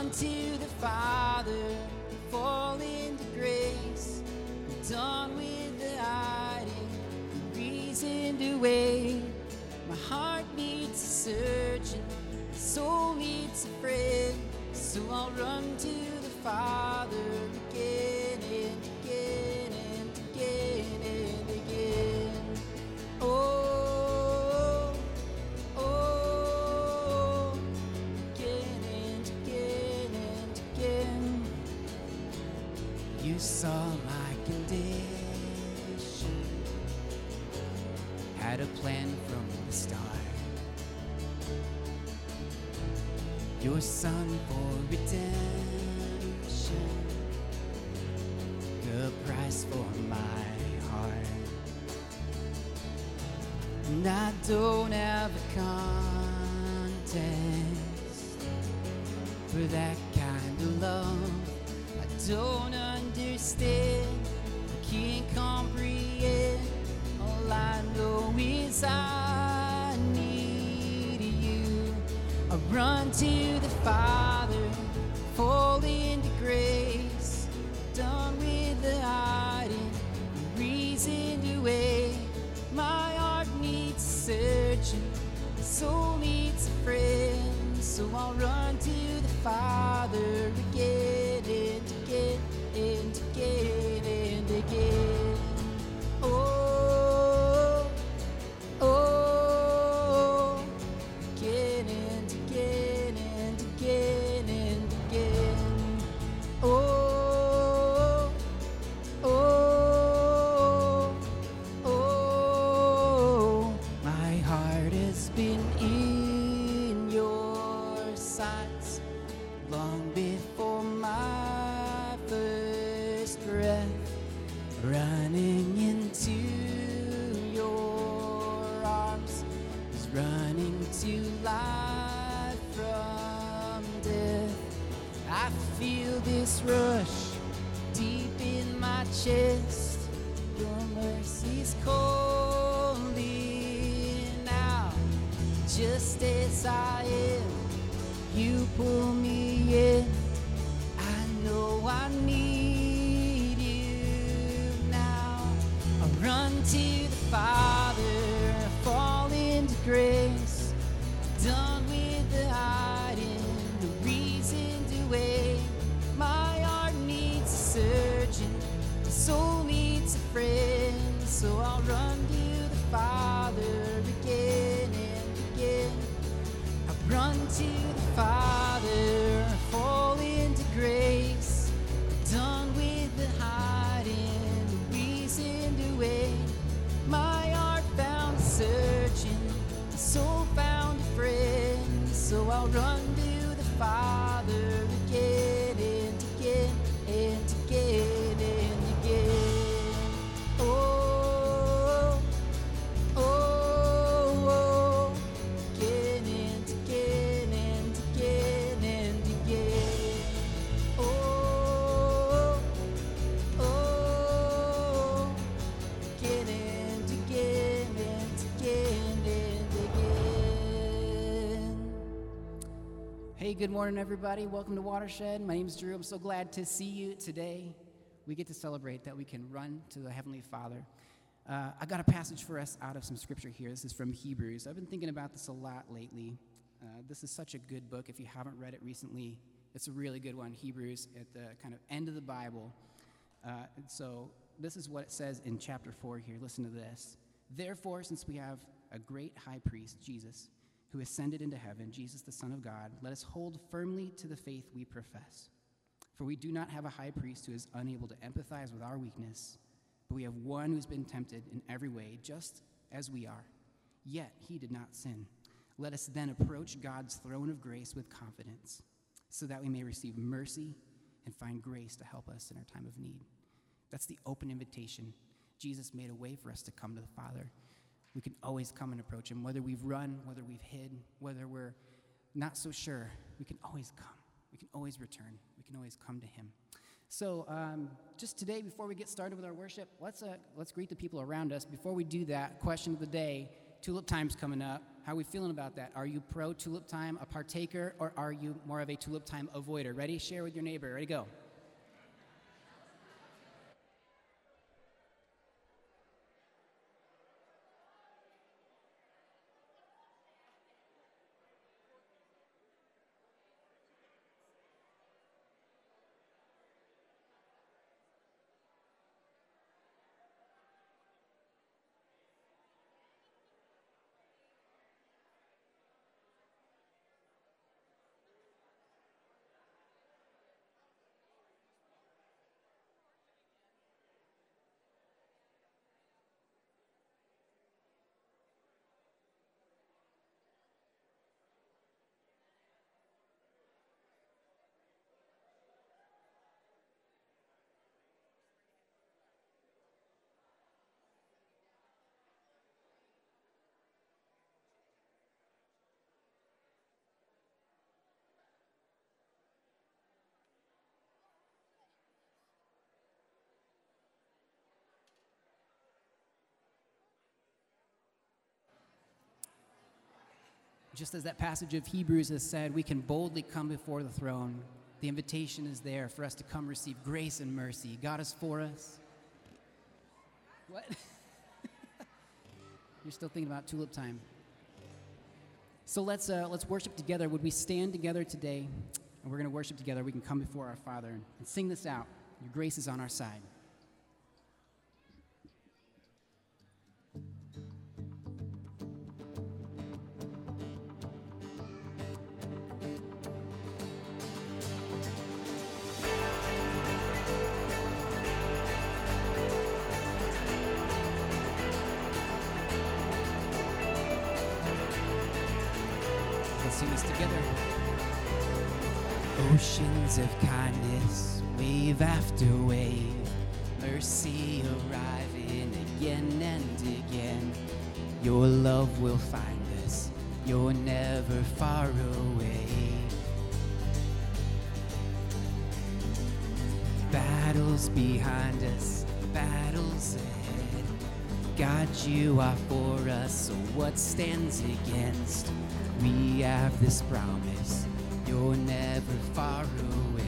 To the fire. don't have a contest for that kind of love. I don't understand, I can't comprehend. All I know is I need you. I run to the fire. good morning, everybody. Welcome to Watershed. My name is Drew. I'm so glad to see you today. We get to celebrate that we can run to the Heavenly Father. Uh, I got a passage for us out of some scripture here. This is from Hebrews. I've been thinking about this a lot lately. Uh, this is such a good book. If you haven't read it recently, it's a really good one. Hebrews at the kind of end of the Bible. Uh, and so this is what it says in chapter 4 here. Listen to this. Therefore, since we have a great high priest, Jesus, who ascended into heaven, Jesus, the Son of God, let us hold firmly to the faith we profess. For we do not have a high priest who is unable to empathize with our weakness, but we have one who's been tempted in every way, just as we are, yet he did not sin. Let us then approach God's throne of grace with confidence, so that we may receive mercy and find grace to help us in our time of need. That's the open invitation. Jesus made a way for us to come to the Father. We can always come and approach Him, whether we've run, whether we've hid, whether we're not so sure. We can always come. We can always return. We can always come to Him. So, um, just today, before we get started with our worship, let's, uh, let's greet the people around us. Before we do that, question of the day Tulip Time's coming up. How are we feeling about that? Are you pro Tulip Time, a partaker, or are you more of a Tulip Time avoider? Ready? Share with your neighbor. Ready? Go. Just as that passage of Hebrews has said, we can boldly come before the throne. The invitation is there for us to come receive grace and mercy. God is for us. What? You're still thinking about tulip time. So let's, uh, let's worship together. Would we stand together today? And we're going to worship together. We can come before our Father and sing this out. Your grace is on our side. Will find us, you're never far away. Battles behind us, battles ahead. God, you are for us, so what stands against? We have this promise, you're never far away.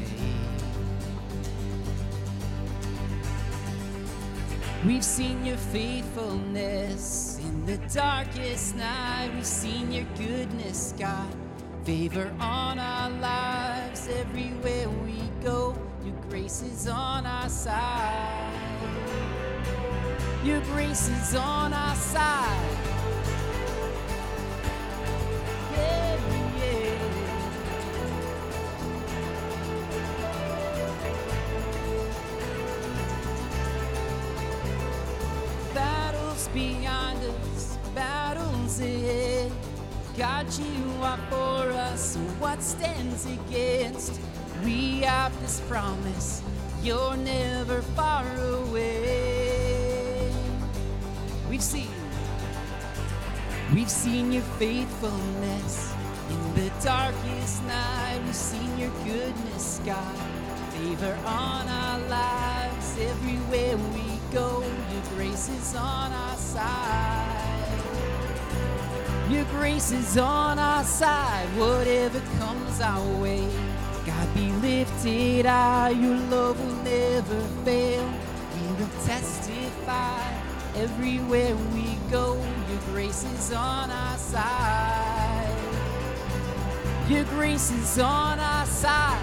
We've seen your faithfulness in the darkest night. We've seen your goodness, God. Favor on our lives everywhere we go. Your grace is on our side. Your grace is on our side. God, you are for us. What stands against? We have this promise. You're never far away. We've seen, we've seen your faithfulness in the darkest night. We've seen your goodness, God. Favor on our lives everywhere we go. Your grace is on our side. Your grace is on our side, whatever comes our way. God be lifted high, your love will never fail. We will testify everywhere we go. Your grace is on our side. Your grace is on our side.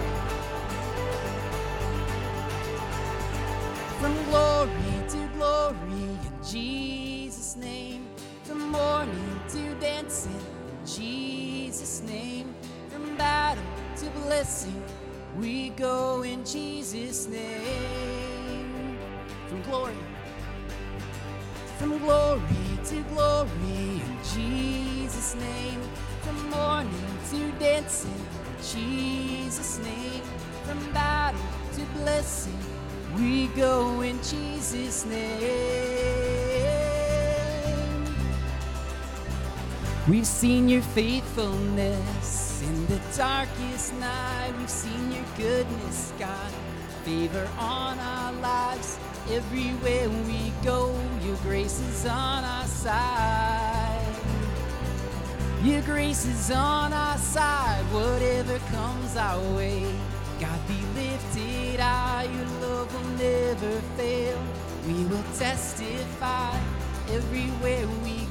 From glory to glory in Jesus' name. From mourning to dancing in Jesus' name. From battle to blessing, we go in Jesus' name. From glory, from glory to glory in Jesus' name. From mourning to dancing, in Jesus' name. From battle to blessing, we go in Jesus' name. We've seen your faithfulness in the darkest night. We've seen your goodness, God. Favor on our lives. Everywhere we go, your grace is on our side. Your grace is on our side, whatever comes our way. God be lifted high, your love will never fail. We will testify everywhere we go.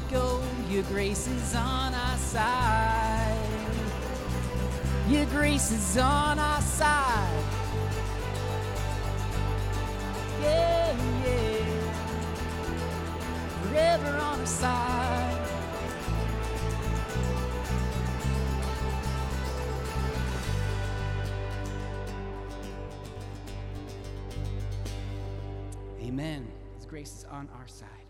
Your grace is on our side. Your grace is on our side. Yeah, yeah. Forever on our side. Amen. His grace is on our side.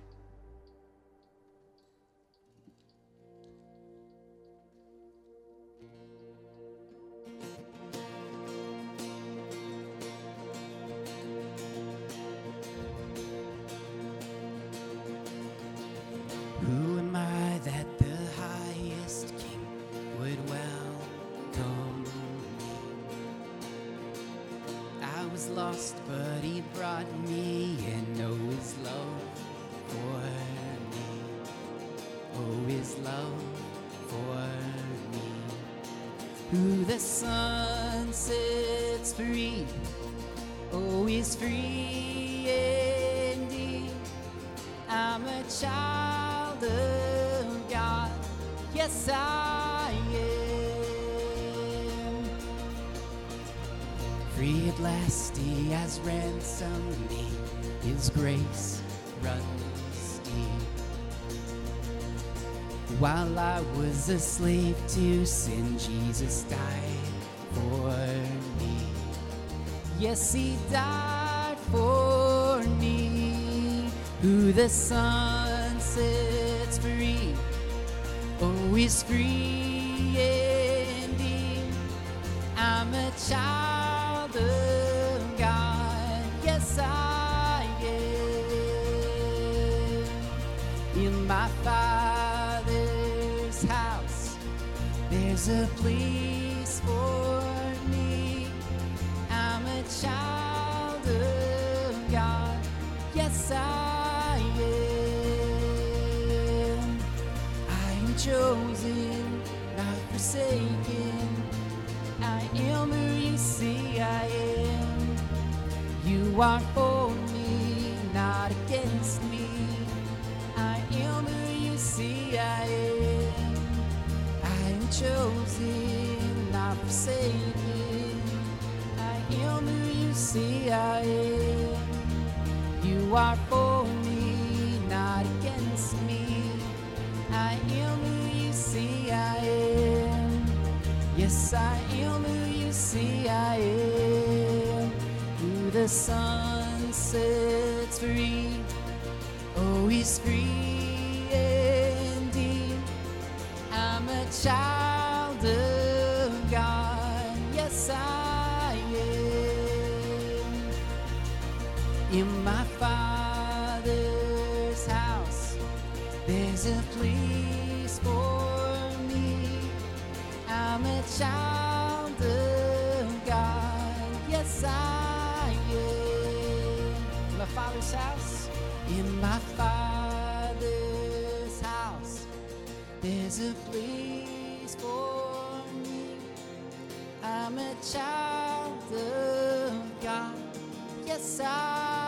Yes, I am. Free at last, He has ransomed me. His grace runs deep. While I was a slave to sin, Jesus died for me. Yes, He died for me. Who the Son oh, is free indeed. I'm a child of God. Yes, I am. In my Father's house, there's a place for me. I'm a child chosen, not forsaken. I am who you see I am. You are for me, not against me. I am who you see I am. I am chosen, not forsaken. I am who you see I am. You are for Yes, I am who you see I am. Who the Son sets free. Oh, he's free indeed. I'm a child of God. Yes, I am. In my child of God. Yes, I am. In my Father's house, in my Father's house, there's a place for me. I'm a child of God. Yes, I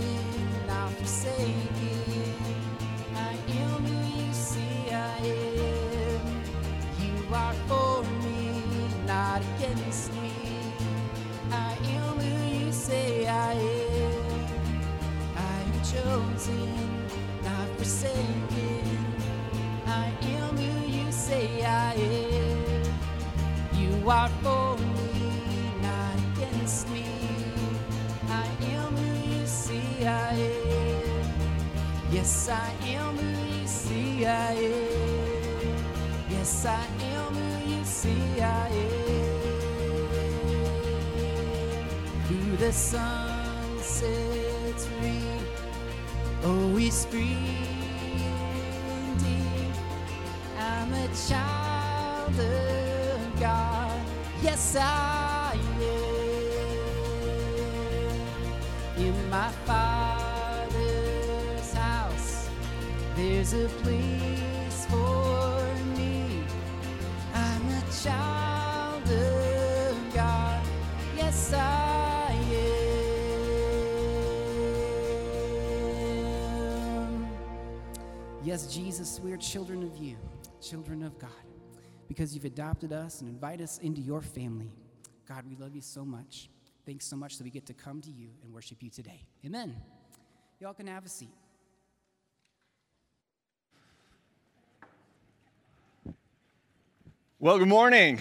Are for me, not against me. I am who you say I am. Yes, I am who you say I am. Yes, I am who you say I am. Who the Son sets free, oh, he's free indeed. I'm a child of. Yes, I am. In my Father's house, there's a place for me. I'm a child of God. Yes, I am. Yes, Jesus, we are children of you, children of God, because you've adopted us and invited us into your family. God, we love you so much. Thanks so much that we get to come to you and worship you today. Amen. Y'all can have a seat. Well, good morning.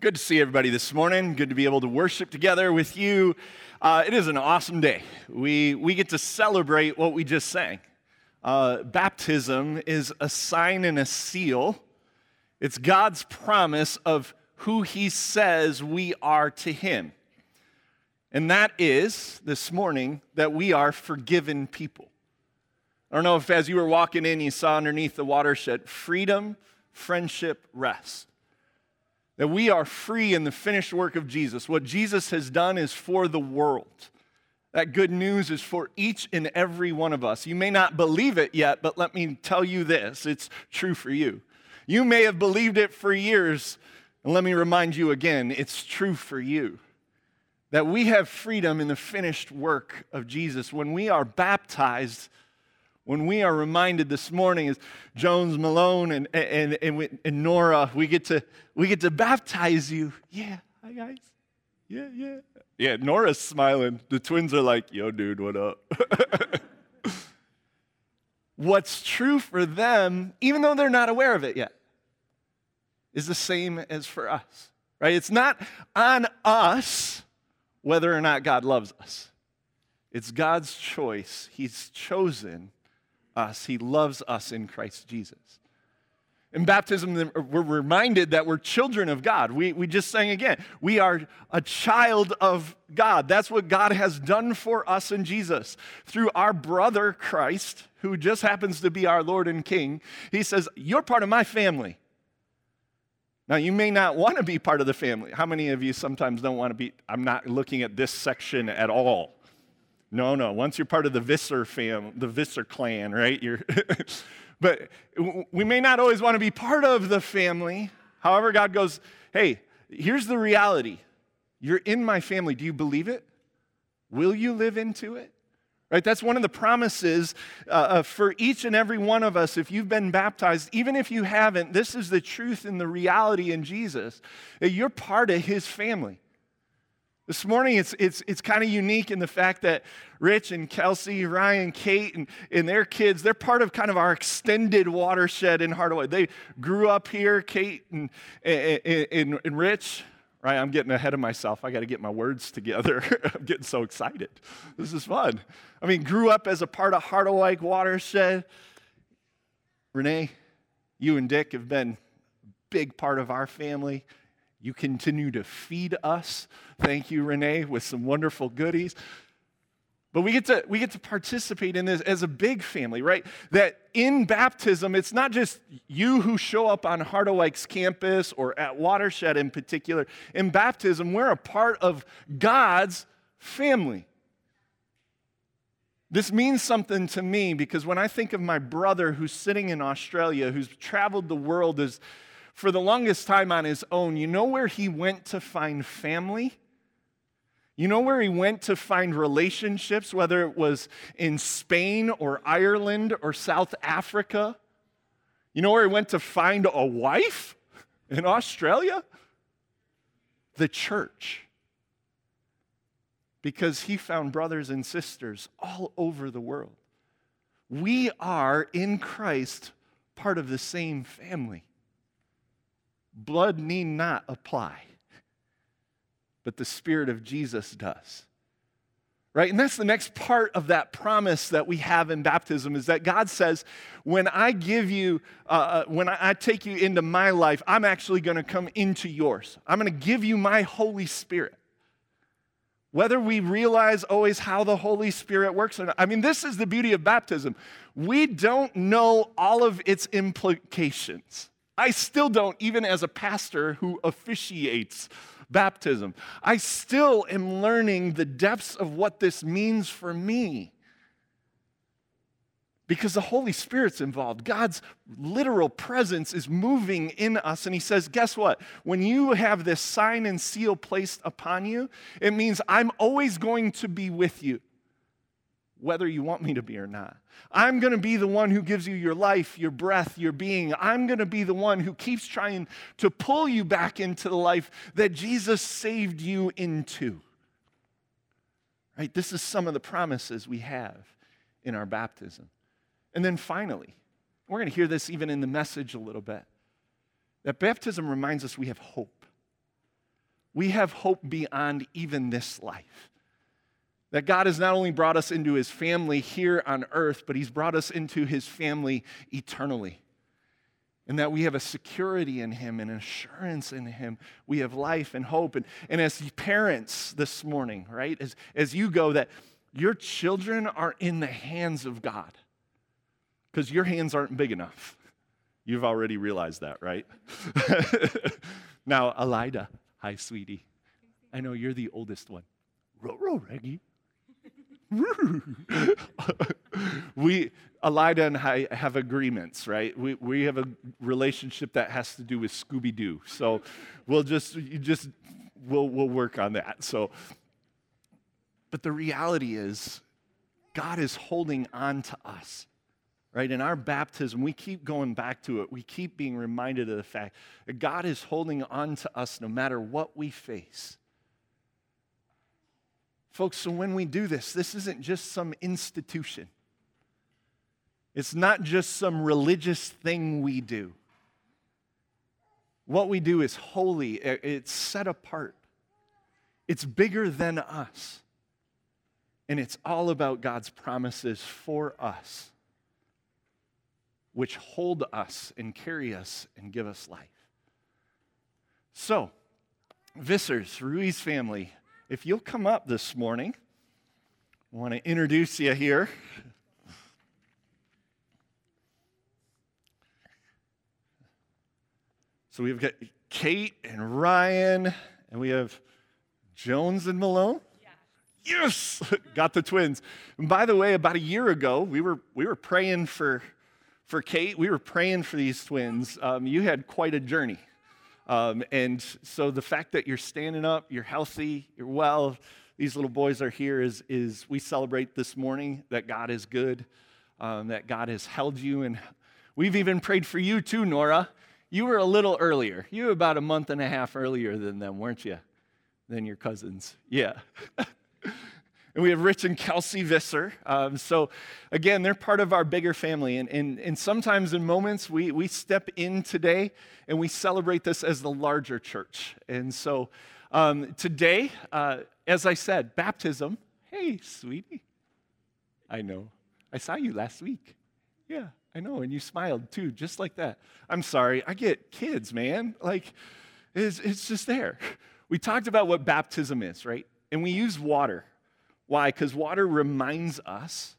Good to see everybody this morning. Good to be able to worship together with you. Uh, it is an awesome day. We, we get to celebrate what we just sang. Uh, baptism is a sign and a seal, it's God's promise of who He says we are to Him. And that is, this morning, that we are forgiven people. I don't know if as you were walking in, you saw underneath the watershed freedom, friendship, rest. That we are free in the finished work of Jesus. What Jesus has done is for the world. That good news is for each and every one of us. You may not believe it yet, but let me tell you this it's true for you. You may have believed it for years, and let me remind you again it's true for you. That we have freedom in the finished work of Jesus. When we are baptized, when we are reminded this morning as Jones Malone and, and, and, and Nora, we get, to, we get to baptize you. Yeah, hi guys. Yeah, yeah. Yeah, Nora's smiling. The twins are like, yo, dude, what up? What's true for them, even though they're not aware of it yet, is the same as for us, right? It's not on us whether or not God loves us. It's God's choice. He's chosen us, He loves us in Christ Jesus. In baptism, uh, we're reminded that we're children of God. We, we just sang again, we are a child of God. That's what God has done for us in Jesus. Through our brother Christ, who just happens to be our Lord and King, He says, You're part of my family. Now, you may not want to be part of the family. How many of you sometimes don't want to be? I'm not looking at this section at all. No, no. Once you're part of the Visser fam, the Visser clan, right? You're but we may not always want to be part of the family. However, God goes, hey, here's the reality. You're in my family. Do you believe it? Will you live into it? Right? That's one of the promises uh, uh, for each and every one of us. If you've been baptized, even if you haven't, this is the truth and the reality in Jesus. That you're part of his family. This morning, it's, it's, it's kind of unique in the fact that Rich and Kelsey, Ryan, Kate, and, and their kids, they're part of kind of our extended watershed in Harderwyk. They grew up here, Kate and, and, and, and Rich. Right, I'm getting ahead of myself. I got to get my words together. I'm getting so excited. This is fun. I mean, grew up as a part of Harderwyk watershed. Renee, you and Dick have been a big part of our family. You continue to feed us. Thank you, Renee, with some wonderful goodies. But we get to we get to participate in this as a big family, right? That in baptism, it's not just you who show up on Harderwyk's campus or at Watershed in particular. In baptism, we're a part of God's family. This means something to me because when I think of my brother who's sitting in Australia, who's traveled the world as for the longest time on his own, you know where he went to find family? You know where he went to find relationships, whether it was in Spain or Ireland or South Africa? You know where he went to find a wife? In Australia? The church. Because he found brothers and sisters all over the world. We are in Christ part of the same family. Blood need not apply but the Spirit of Jesus does. Right? And that's the next part of that promise that we have in baptism is that God says, when I give you, uh, uh when I, I take you into my life, I'm actually going to come into yours. I'm going to give you my Holy Spirit. Whether we realize always how the Holy Spirit works or not, I mean, this is the beauty of baptism. We don't know all of its implications. I still don't, even as a pastor who officiates baptism. I still am learning the depths of what this means for me. Because the Holy Spirit's involved. God's literal presence is moving in us. And He says, Guess what? When you have this sign and seal placed upon you, it means I'm always going to be with you whether you want me to be or not. I'm going to be the one who gives you your life, your breath, your being. I'm going to be the one who keeps trying to pull you back into the life that Jesus saved you into. Right? This is some of the promises we have in our baptism. And then finally, we're going to hear this even in the message a little bit. That baptism reminds us we have hope. We have hope beyond even this life. That God has not only brought us into his family here on earth, but he's brought us into his family eternally. And that we have a security in him and an assurance in him. We have life and hope. And, and as parents this morning, right, as, as you go, that your children are in the hands of God because your hands aren't big enough. You've already realized that, right? now, Elida, hi, sweetie. I know you're the oldest one. Row, Reggie. we, Elida and I have agreements, right? We, we have a relationship that has to do with Scooby Doo. So we'll just, you just, we'll, we'll work on that. So, but the reality is, God is holding on to us, right? In our baptism, we keep going back to it. We keep being reminded of the fact that God is holding on to us no matter what we face. Folks, so when we do this, this isn't just some institution. It's not just some religious thing we do. What we do is holy, it's set apart, it's bigger than us. And it's all about God's promises for us, which hold us and carry us and give us life. So, Vissers, Ruiz family, if you'll come up this morning, I want to introduce you here. So we've got Kate and Ryan, and we have Jones and Malone. Yes, got the twins. And by the way, about a year ago, we were we were praying for for Kate. We were praying for these twins. Um, you had quite a journey. Um, and so the fact that you're standing up, you're healthy, you're well, these little boys are here is, is we celebrate this morning that God is good, um, that God has held you. And we've even prayed for you too, Nora. You were a little earlier. You were about a month and a half earlier than them, weren't you? Than your cousins. Yeah. And we have Rich and Kelsey Visser. Um, so, again, they're part of our bigger family. And, and, and sometimes in moments, we, we step in today and we celebrate this as the larger church. And so, um, today, uh, as I said, baptism. Hey, sweetie. I know. I saw you last week. Yeah, I know. And you smiled too, just like that. I'm sorry. I get kids, man. Like, it's, it's just there. We talked about what baptism is, right? And we use water why? Because water reminds us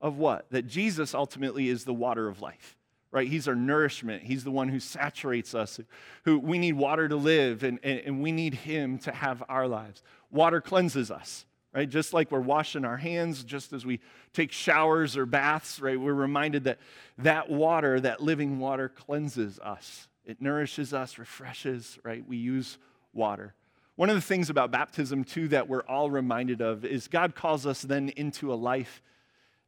of what? That Jesus ultimately is the water of life, right? He's our nourishment. He's the one who saturates us, who we need water to live, and, and, and we need Him to have our lives. Water cleanses us, right? Just like we're washing our hands, just as we take showers or baths, right? We're reminded that that water, that living water, cleanses us. It nourishes us, refreshes, right? We use water. One of the things about baptism, too, that we're all reminded of is God calls us then into a life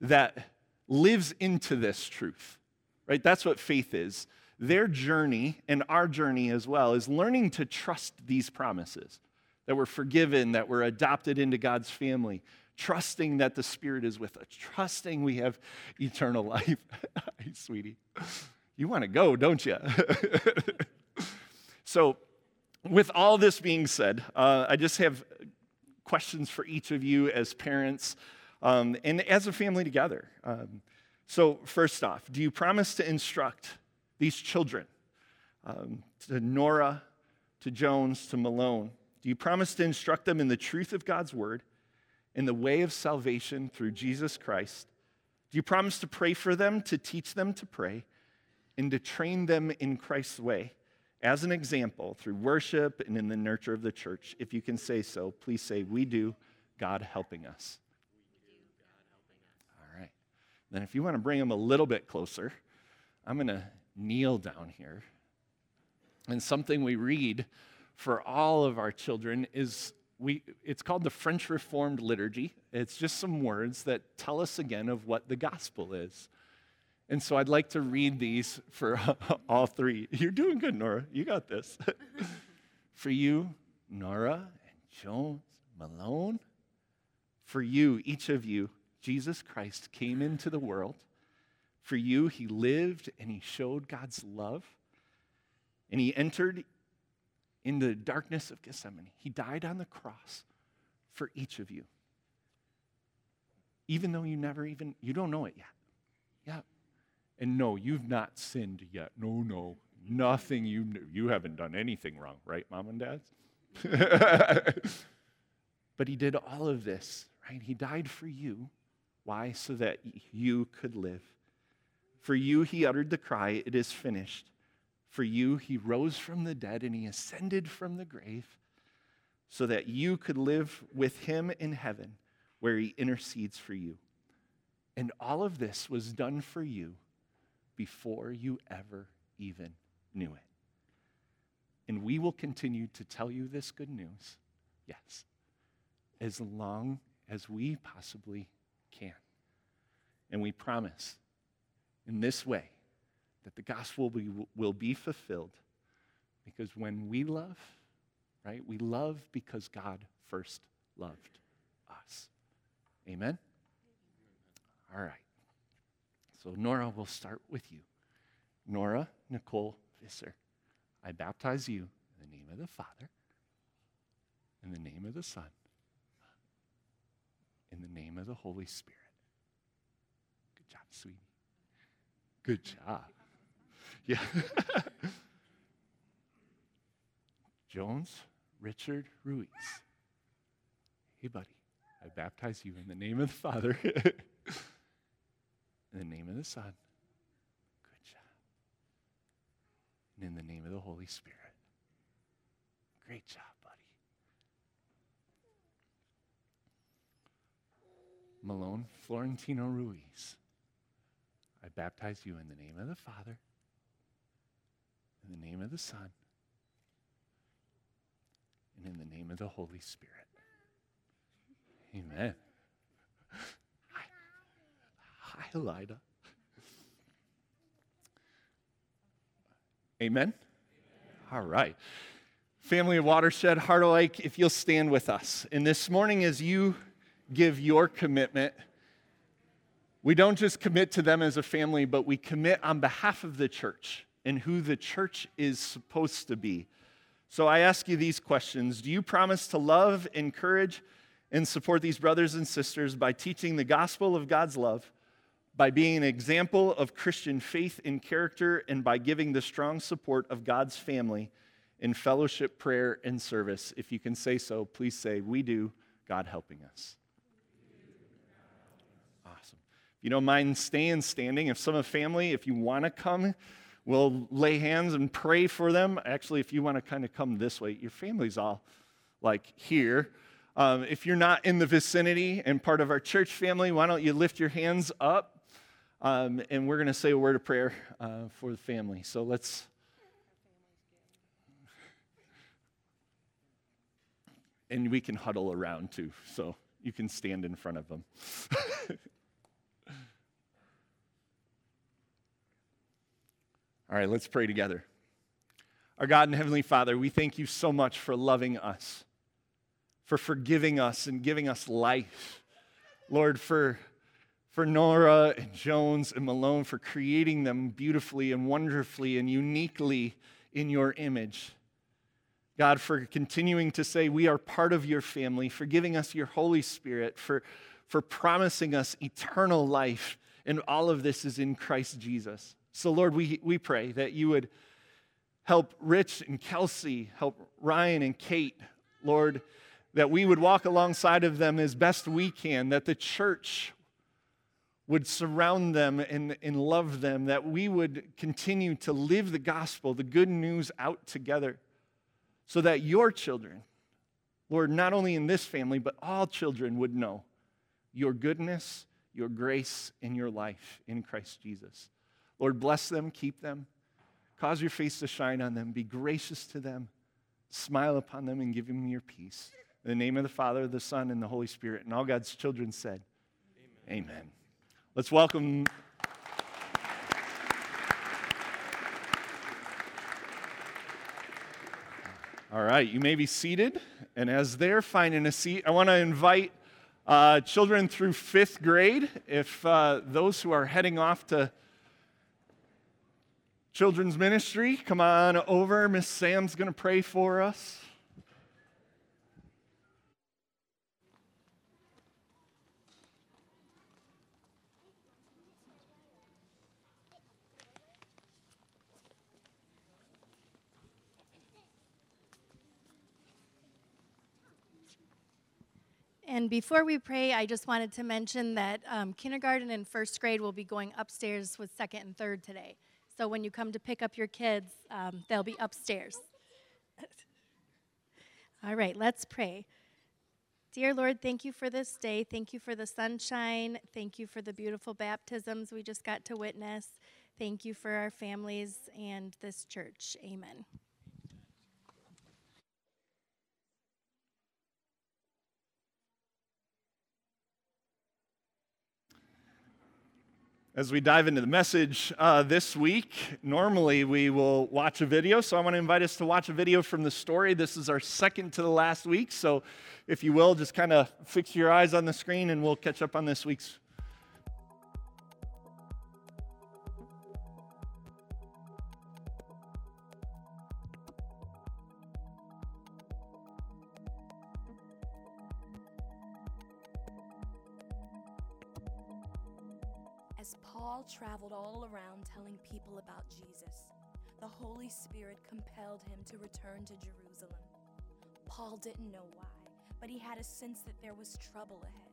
that lives into this truth, right? That's what faith is. Their journey and our journey as well is learning to trust these promises that we're forgiven, that we're adopted into God's family, trusting that the Spirit is with us, trusting we have eternal life. hey, sweetie, you want to go, don't you? so, with all this being said, uh, I just have questions for each of you as parents um, and as a family together. Um, so, first off, do you promise to instruct these children, um, to Nora, to Jones, to Malone? Do you promise to instruct them in the truth of God's word, in the way of salvation through Jesus Christ? Do you promise to pray for them, to teach them to pray, and to train them in Christ's way? As an example through worship and in the nurture of the church. If you can say so, please say, We do, God helping us. All right. Then, if you want to bring them a little bit closer, I'm going to kneel down here. And something we read for all of our children is we, it's called the French Reformed Liturgy. It's just some words that tell us again of what the gospel is. And so I'd like to read these for all three. You're doing good, Nora. You got this. for you, Nora and Jones, Malone. For you, each of you, Jesus Christ came into the world. For you, he lived and he showed God's love. And he entered in the darkness of Gethsemane. He died on the cross for each of you. Even though you never even, you don't know it yet. Yeah, and no, you've not sinned yet. No, no. Nothing you you haven't done anything wrong, right, mom and dads? but he did all of this, right? He died for you. Why? So that you could live. For you, he uttered the cry, It is finished. For you, he rose from the dead and he ascended from the grave so that you could live with him in heaven where he intercedes for you. And all of this was done for you before you ever even knew it. And we will continue to tell you this good news, yes, as long as we possibly can. And we promise in this way that the gospel will be, fulfilled because when we love, right, we love because God first loved us. Amen? All right. So, Nora, we'll start with you. Nora Nicole Visser, I baptize you in the name of the Father, in the name of the Son, in the name of the Holy Spirit. Good job, sweetie. Good job. Yeah. Jones Richard Ruiz. Hey, buddy, I baptize you in the name of the Father. In the name of the Son. Good job. And in the name of the Holy Spirit. Great job, buddy. Malone Florentino Ruiz. I baptize you in the name of the Father, in the name of the Son, and in the name of the Holy Spirit. Amen. Hi, Lida. Amen? All right. Family of Watershed, Heart if you'll stand with us. And this morning, as you give your commitment, we don't just commit to them as a family, but we commit on behalf of the church and who the church is supposed to be. So I ask you these questions Do you promise to love, encourage, and support these brothers and sisters by teaching the gospel of God's love? By being an example of Christian faith and character, and by giving the strong support of God's family in fellowship, prayer, and service. If you can say so, please say, We do, God helping us. Awesome. If you don't mind staying standing, if some of family, if you want to come, we'll lay hands and pray for them. Actually, if you want to kind of come this way, your family's all like here. Um, if you're not in the vicinity and part of our church family, why don't you lift your hands up? Um, and we're going to say a word of prayer uh, for the family. So let's. and we can huddle around too. So you can stand in front of them. All right, let's pray together. Our God and Heavenly Father, we thank you so much for loving us, for forgiving us and giving us life. Lord, for, for Nora and Jones and Malone, for creating them beautifully and wonderfully and uniquely in your image. God, for continuing to say we are part of your family, for giving us your Holy Spirit, for, for promising us eternal life. And all of this is in Christ Jesus. So, Lord, we, we pray that you would help Rich and Kelsey, help Ryan and Kate, Lord, that we would walk alongside of them as best we can, that the church would surround them and, and love them, that we would continue to live the gospel, the good news out together so that your children, Lord, not only in this family, but all children would know your goodness, your grace, and your life in Christ Jesus. Lord, bless them, keep them, cause your face to shine on them, be gracious to them, smile upon them, and give them your peace. In the name of the Father, the Son, and the Holy Spirit. And all God's children said, Amen. Amen. Let's welcome. All right, you may be seated. And as they're finding a seat, I want to invite uh, children through fifth grade, if uh, those who are heading off to children's ministry, come on over. Miss Sam's going to pray for us. And before we pray, I just wanted to mention that um, kindergarten and first grade will be going upstairs with second and third today. So when you come to pick up your kids, um, they'll be upstairs. All right, let's pray. Dear Lord, thank you for this day. Thank you for the sunshine. Thank you for the beautiful baptisms we just got to witness. Thank you for our families and this church. Amen. As we dive into the message uh, this week, normally we will watch a video. So I want to invite us to watch a video from the story. This is our second to the last week. So if you will, just kind of fix your eyes on the screen and we'll catch up on this week's traveled all around telling people about Jesus. The Holy Spirit compelled him to return to Jerusalem. Paul didn't know why, but he had a sense that there was trouble ahead.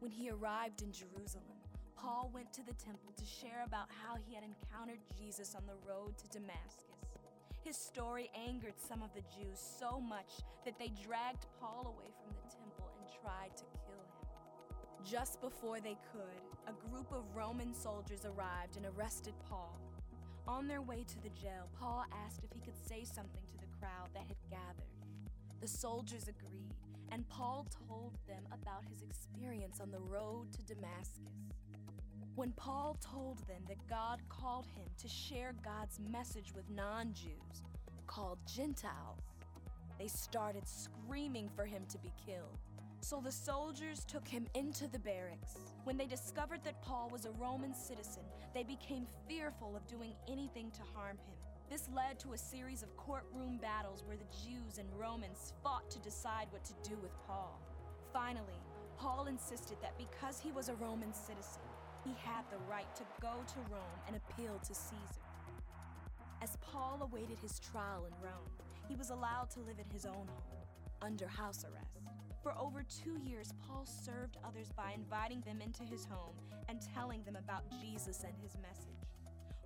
When he arrived in Jerusalem, Paul went to the temple to share about how he had encountered Jesus on the road to Damascus. His story angered some of the Jews so much that they dragged Paul away from the temple and tried to kill him. Just before they could, a group of Roman soldiers arrived and arrested Paul. On their way to the jail, Paul asked if he could say something to the crowd that had gathered. The soldiers agreed, and Paul told them about his experience on the road to Damascus. When Paul told them that God called him to share God's message with non Jews, called Gentiles, they started screaming for him to be killed. So the soldiers took him into the barracks. When they discovered that Paul was a Roman citizen, they became fearful of doing anything to harm him. This led to a series of courtroom battles where the Jews and Romans fought to decide what to do with Paul. Finally, Paul insisted that because he was a Roman citizen, he had the right to go to Rome and appeal to Caesar. As Paul awaited his trial in Rome, he was allowed to live in his own home, under house arrest. For over two years, Paul served others by inviting them into his home and telling them about Jesus and his message.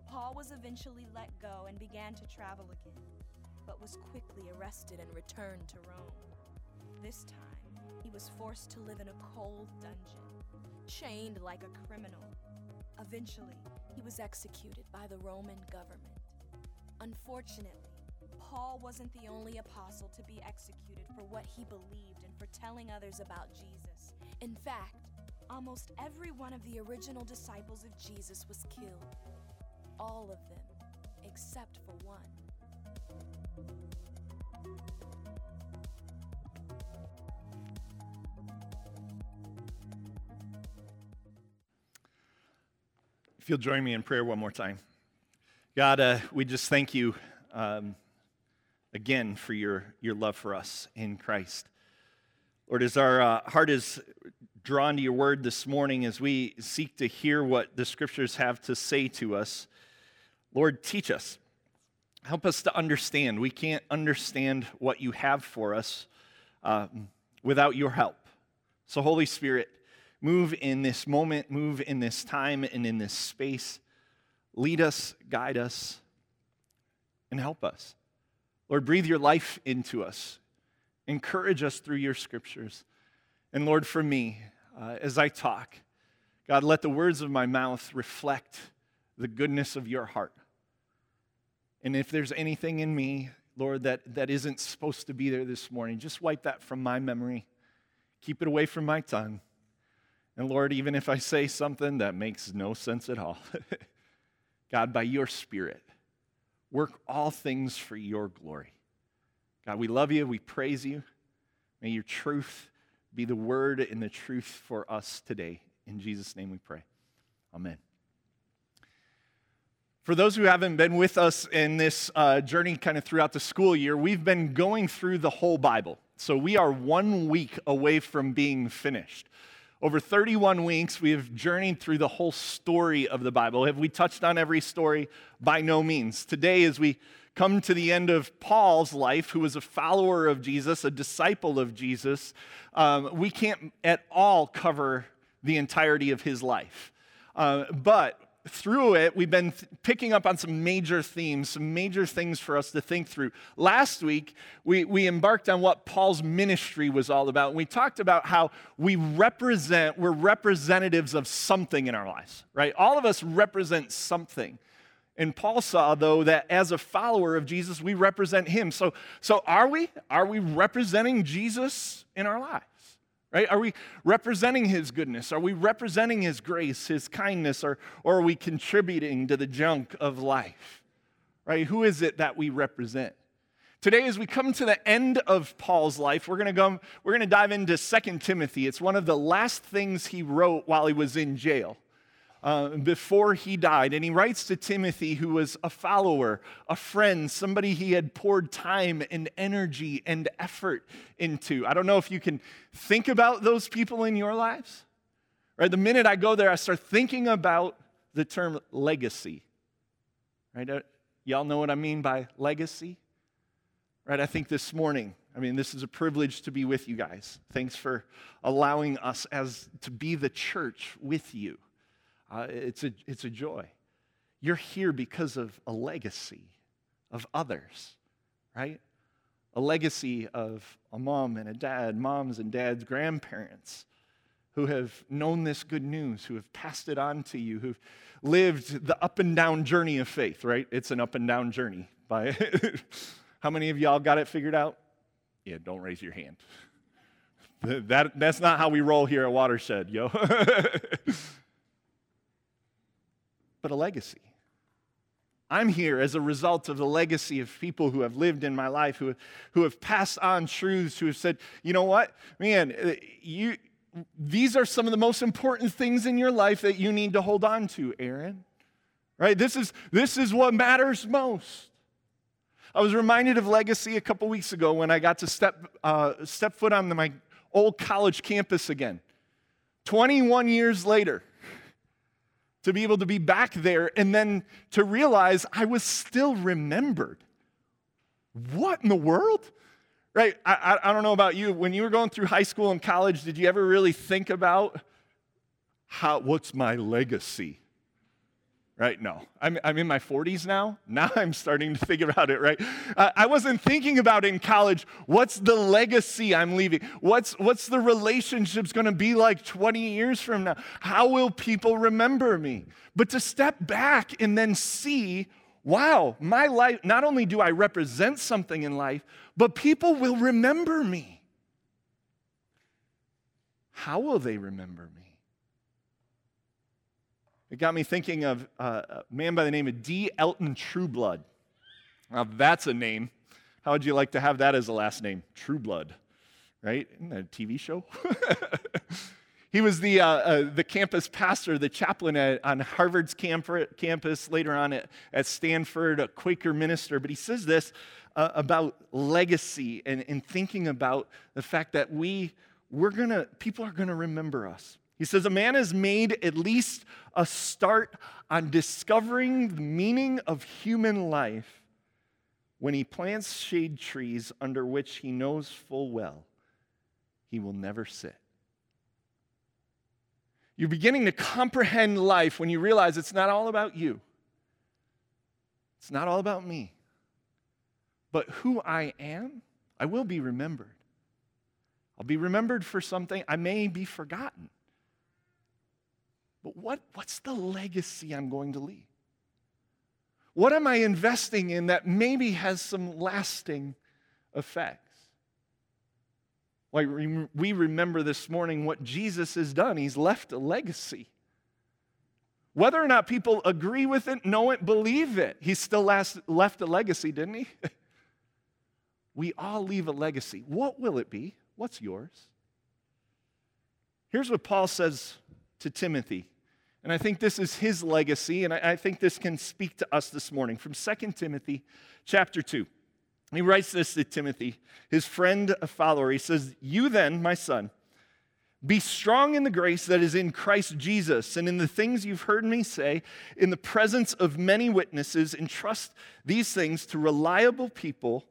Paul was eventually let go and began to travel again, but was quickly arrested and returned to Rome. This time, he was forced to live in a cold dungeon, chained like a criminal. Eventually, he was executed by the Roman government. Unfortunately, Paul wasn't the only apostle to be executed for what he believed for telling others about Jesus. In fact, almost every one of the original disciples of Jesus was killed. All of them, except for one. If you'll join me in prayer one more time. God, uh, we just thank you um, again for your, your love for us in Christ. Lord, as our uh, heart is drawn to your word this morning, as we seek to hear what the scriptures have to say to us, Lord, teach us. Help us to understand. We can't understand what you have for us um, without your help. So, Holy Spirit, move in this moment, move in this time, and in this space. Lead us, guide us, and help us. Lord, breathe your life into us. Encourage us through your scriptures. And Lord, for me, uh, as I talk, God, let the words of my mouth reflect the goodness of your heart. And if there's anything in me, Lord, that, that isn't supposed to be there this morning, just wipe that from my memory. Keep it away from my tongue. And Lord, even if I say something that makes no sense at all, God, by your Spirit, work all things for your glory. God, we love you. We praise you. May your truth be the word and the truth for us today. In Jesus' name we pray. Amen. For those who haven't been with us in this uh, journey kind of throughout the school year, we've been going through the whole Bible. So we are one week away from being finished. Over 31 weeks, we have journeyed through the whole story of the Bible. Have we touched on every story? By no means. Today, as we come to the end of Paul's life, who was a follower of Jesus, a disciple of Jesus, um, we can't at all cover the entirety of his life. Uh, but through it, we've been th- picking up on some major themes, some major things for us to think through. Last week, we, we embarked on what Paul's ministry was all about. And we talked about how we represent, we're representatives of something in our lives, right? All of us represent something. And Paul saw, though, that as a follower of Jesus, we represent him. So, so are we? Are we representing Jesus in our lives? Right? Are we representing his goodness? Are we representing his grace, his kindness, or, or are we contributing to the junk of life? Right? Who is it that we represent? Today, as we come to the end of Paul's life, we're to go, we're to dive into Second Timothy. It's one of the last things he wrote while he was in jail. Uh, before he died. And he writes to Timothy, who was a follower, a friend, somebody he had poured time and energy and effort into. I don't know if you can think about those people in your lives. Right? The minute I go there, I start thinking about the term legacy. Right? Uh, y'all know what I mean by legacy? Right? I think this morning, I mean, this is a privilege to be with you guys. Thanks for allowing us as to be the church with you. Uh, it's, a, it's a joy. You're here because of a legacy of others, right? A legacy of a mom and a dad, moms and dads, grandparents who have known this good news, who have passed it on to you, who've lived the up and down journey of faith, right? It's an up and down journey. By How many of y'all got it figured out? Yeah, don't raise your hand. That, that's not how we roll here at Watershed, yo. but a legacy. I'm here as a result of the legacy of people who have lived in my life, who, who have passed on truths, who have said, you know what, man, uh, you, these are some of the most important things in your life that you need to hold on to, Aaron. Right? This is, this is what matters most. I was reminded of legacy a couple weeks ago when I got to step, uh, step foot on my old college campus again. 21 years later, to be able to be back there and then to realize I was still remembered. What in the world? Right? I, I, I, don't know about you. When you were going through high school and college, did you ever really think about how, what's my legacy? Right? No. I'm, I'm in my 40s now. Now I'm starting to think about it, right? Uh, I wasn't thinking about in college, what's the legacy I'm leaving? What's, what's the relationships going to be like 20 years from now? How will people remember me? But to step back and then see wow, my life, not only do I represent something in life, but people will remember me. How will they remember me? It got me thinking of uh, a man by the name of D. Elton Trueblood. Now, that's a name. How would you like to have that as a last name? Trueblood, right? Isn't that a TV show? he was the, uh, uh, the campus pastor, the chaplain at, on Harvard's camp- campus, later on at, at Stanford, a Quaker minister. But he says this uh, about legacy and, and thinking about the fact that we, we're gonna, people are gonna remember us. He says, A man has made at least a start on discovering the meaning of human life when he plants shade trees under which he knows full well he will never sit. You're beginning to comprehend life when you realize it's not all about you. It's not all about me. But who I am, I will be remembered. I'll be remembered for something, I may be forgotten. But what, what's the legacy I'm going to leave? What am I investing in that maybe has some lasting effects? Like we remember this morning what Jesus has done, He's left a legacy. Whether or not people agree with it, know it, believe it, He still last, left a legacy, didn't He? we all leave a legacy. What will it be? What's yours? Here's what Paul says to Timothy and I think this is his legacy, and I, think this can speak to us this morning from 2 Timothy chapter 2. He writes this to Timothy, his friend, a follower. He says, You then, my son, be strong in the grace that is in Christ Jesus, and in the things you've heard me say, in the presence of many witnesses, entrust these things to reliable people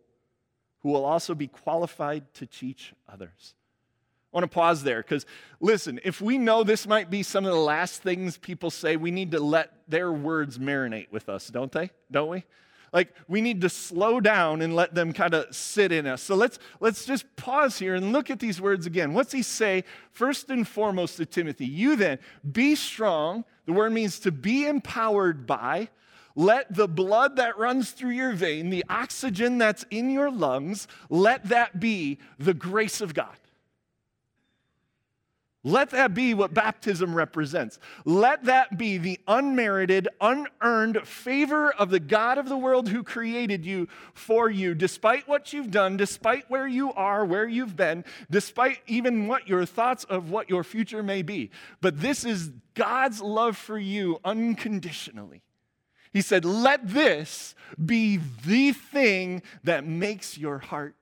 who will also be qualified to teach others. I want to pause there because listen, if we know this might be some of the last things people say, we need to let their words marinate with us, don't they? Don't we? Like we need to slow down and let them kind of sit in us. So let's let's just pause here and look at these words again. What's he say first and foremost to Timothy? You then be strong. The word means to be empowered by let the blood that runs through your vein, the oxygen that's in your lungs, let that be the grace of God. Let that be what baptism represents. Let that be the unmerited, unearned favor of the God of the world who created you for you, despite what you've done, despite where you are, where you've been, despite even what your thoughts of what your future may be. But this is God's love for you unconditionally. He said, Let this be the thing that makes your heart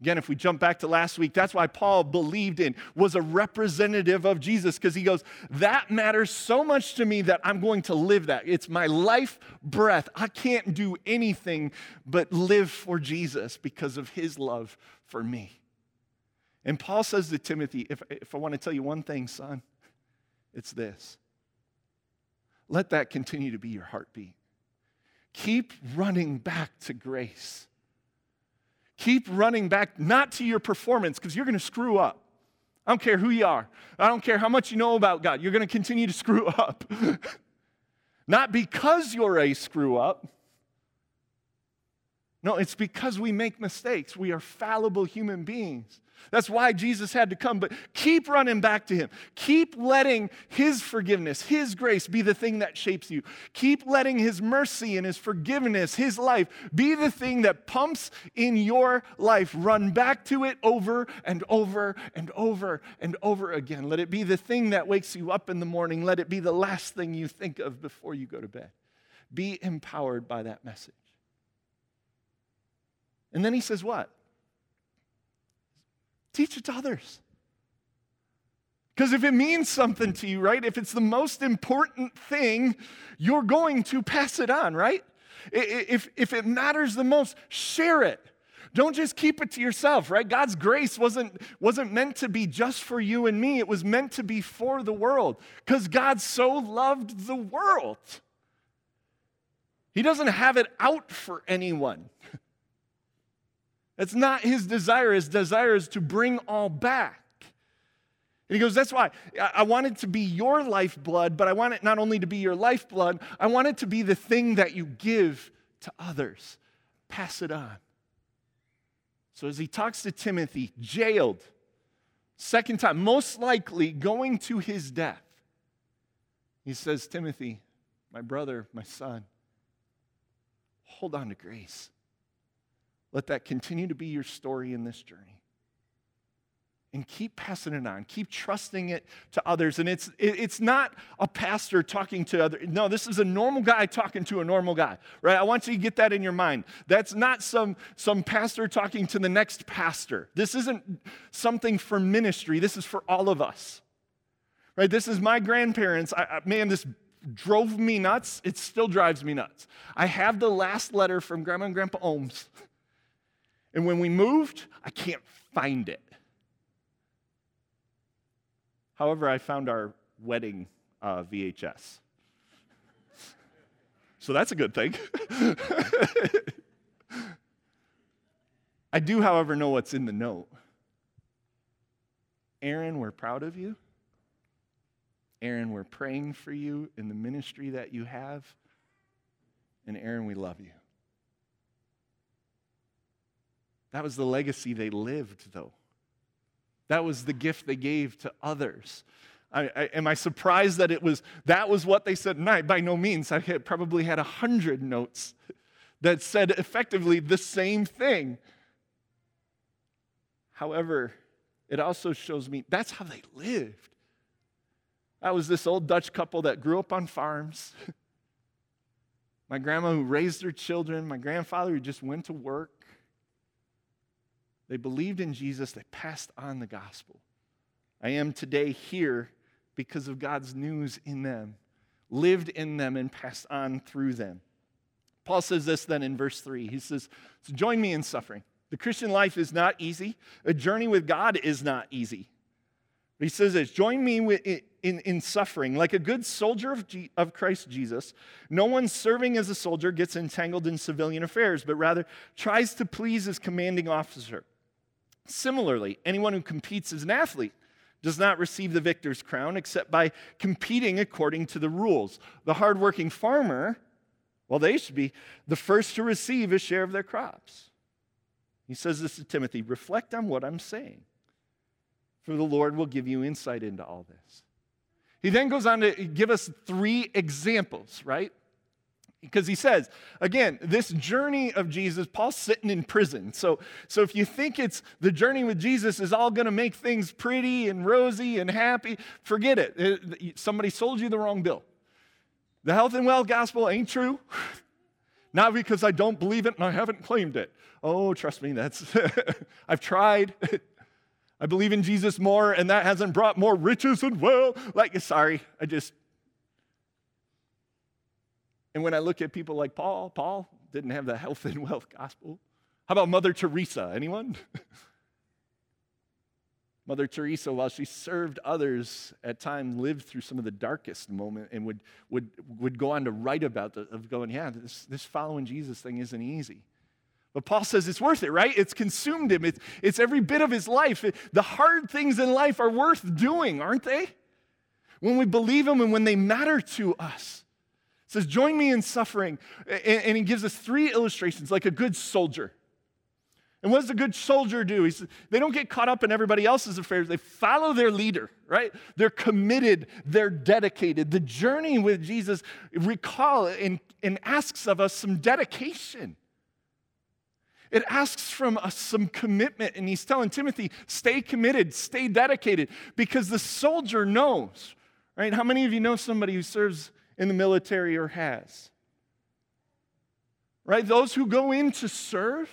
Again, if we jump back to last week, that's why Paul believed in, was a representative of Jesus, because he goes, That matters so much to me that I'm going to live that. It's my life breath. I can't do anything but live for Jesus because of his love for me. And Paul says to Timothy, If, if I want to tell you one thing, son, it's this let that continue to be your heartbeat. Keep running back to grace Keep running back, not to your performance, because you're going to screw up. I don't care who you are. I don't care how much you know about God. You're going to continue to screw up. not because you're a screw up. No, it's because we make mistakes. We are fallible human beings. That's why Jesus had to come. But keep running back to Him. Keep letting His forgiveness, His grace be the thing that shapes you. Keep letting His mercy and His forgiveness, His life, be the thing that pumps in your life. Run back to it over and over and over and over again. Let it be the thing that wakes you up in the morning. Let it be the last thing you think of before you go to bed. Be empowered by that message. And then He says, What? Teach it to others. Because if it means something to you, right? If it's the most important thing, you're going to pass it on, right? If, if it matters the most, share it. Don't just keep it to yourself, right? God's grace wasn't, wasn't meant to be just for you and me, it was meant to be for the world because God so loved the world. He doesn't have it out for anyone. It's not his desire. His desire is to bring all back. And he goes, That's why I want it to be your lifeblood, but I want it not only to be your lifeblood, I want it to be the thing that you give to others. Pass it on. So as he talks to Timothy, jailed, second time, most likely going to his death, he says, Timothy, my brother, my son, hold on to grace. Let that continue to be your story in this journey. And keep passing it on. Keep trusting it to others. And it's it's not a pastor talking to other no this is a normal guy talking to a normal guy right? I want you to get that in your mind. That's not some some pastor talking to the next pastor. This isn't something for ministry. This is for all of us right? This is my grandparents. I, I, man this drove me nuts. It still drives me nuts. I have the last letter from grandma and grandpa ohms and when we moved i can't find it However, I found our wedding uh, VHS. So that's a good thing. I do, however, know what's in the note. Aaron, we're proud of you. Aaron, we're praying for you in the ministry that you have. And Aaron, we love you. That was the legacy they lived, though. That was the gift they gave to others. I, I, am I surprised that it was that was what they said? No, by no means. I had, probably had a hundred notes that said effectively the same thing. However, it also shows me that's how they lived. That was this old Dutch couple that grew up on farms. my grandma who raised their children, my grandfather who just went to work. They believed in Jesus, they passed on the gospel. I am today here because of God's news in them, lived in them, and passed on through them. Paul says this then in verse 3. He says, so Join me in suffering. The Christian life is not easy, a journey with God is not easy. But He says this Join me in, in suffering. Like a good soldier of, of Christ Jesus, no one serving as a soldier gets entangled in civilian affairs, but rather tries to please his commanding officer. Similarly, anyone who competes as an athlete does not receive the victor's crown except by competing according to the rules. The hardworking farmer, well, they should be the first to receive a share of their crops. He says this to Timothy reflect on what I'm saying, for the Lord will give you insight into all this. He then goes on to give us three examples, right? Because he says again this journey of jesus paul's sitting in prison. So so if you think it's the journey with jesus is all going to make things pretty and rosy and happy forget it. it somebody sold you the wrong bill. The health and wealth gospel ain't true. Not because i don't believe it and i haven't claimed it. Oh trust me that's i've tried. I believe in jesus more and that hasn't brought more riches and wealth. Like sorry i just and when I look at people like Paul, Paul didn't have the health and wealth gospel. How about Mother Teresa? Anyone? Mother Teresa, while she served others, at times lived through some of the darkest moment and would, would, would go on to write about the, of going, yeah, this, this following Jesus thing isn't easy. But Paul says it's worth it, right? It's consumed him. It's, it's every bit of his life. It, the hard things in life are worth doing, aren't they? When we believe them and when they matter to us says, Join me in suffering. And, he gives us three illustrations, like a good soldier. And what does a good soldier do? He says, they don't get caught up in everybody else's affairs. They follow their leader, right? They're committed, they're dedicated. The journey with Jesus, recall and, and asks of us some dedication. It asks from us some commitment. And he's telling Timothy, stay committed, stay dedicated, because the soldier knows, right? How many of you know somebody who serves in the military or has. Right? Those who go in to serve,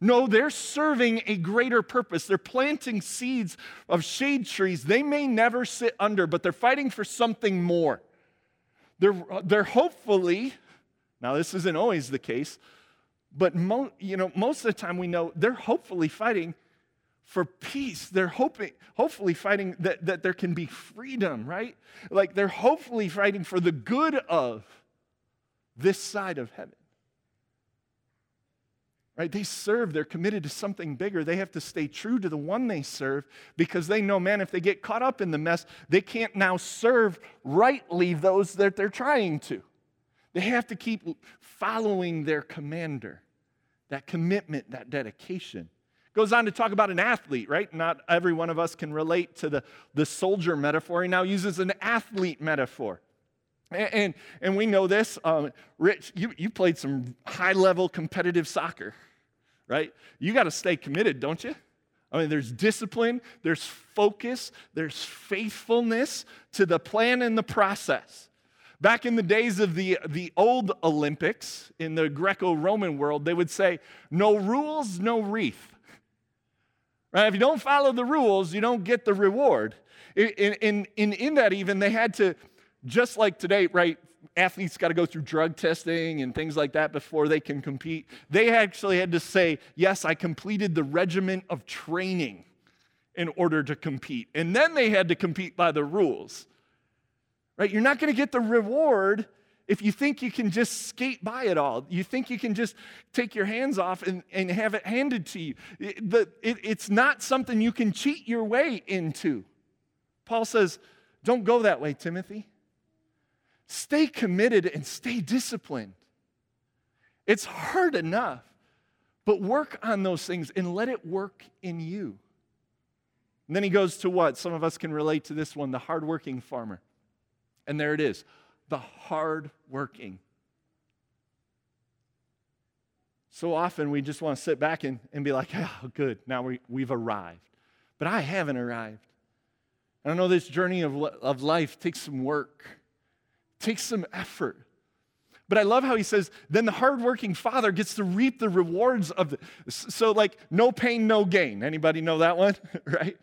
no, they're serving a greater purpose. They're planting seeds of shade trees they may never sit under, but they're fighting for something more. They're, they're hopefully, now this isn't always the case, but mo, you know, most of the time we know they're hopefully fighting for peace. They're hoping, hopefully fighting that, that there can be freedom, right? Like they're hopefully fighting for the good of this side of heaven. right? They serve, they're committed to something bigger. They have to stay true to the one they serve because they know, man, if they get caught up in the mess, they can't now serve rightly those that they're trying to. They have to keep following their commander, that commitment, that dedication. Goes on to talk about an athlete, right? Not every one of us can relate to the, the soldier metaphor. He now uses an athlete metaphor. And, and, and we know this. Um, Rich, you, you played some high level competitive soccer right? You got to stay committed, don't you? I mean, there's discipline, there's focus, there's faithfulness to the plan and the process. Back in the days of the, the old Olympics in the Greco Roman world, they would say, no rules, no wreath. Right? If you don't follow the rules, you don't get the reward. In, in, in, in that, even, they had to, just like today, right? athletes got to go through drug testing and things like that before they can compete. They actually had to say, Yes, I completed the regiment of training in order to compete. And then they had to compete by the rules. Right? You're not going to get the reward if you think you can just skate by it all. You think you can just take your hands off and, and have it handed to you. It, the, it, it's not something you can cheat your way into. Paul says, Don't go that way, Timothy. Stay committed and stay disciplined. It's hard enough, but work on those things and let it work in you. And then he goes to what? Some of us can relate to this one the hardworking farmer. And there it is the hardworking. So often we just want to sit back and, and be like, oh, good, now we, we've arrived. But I haven't arrived. I know this journey of, of life takes some work takes some effort. But I love how he says, then the hardworking father gets to reap the rewards of the. So, like, no pain, no gain. Anybody know that one? right?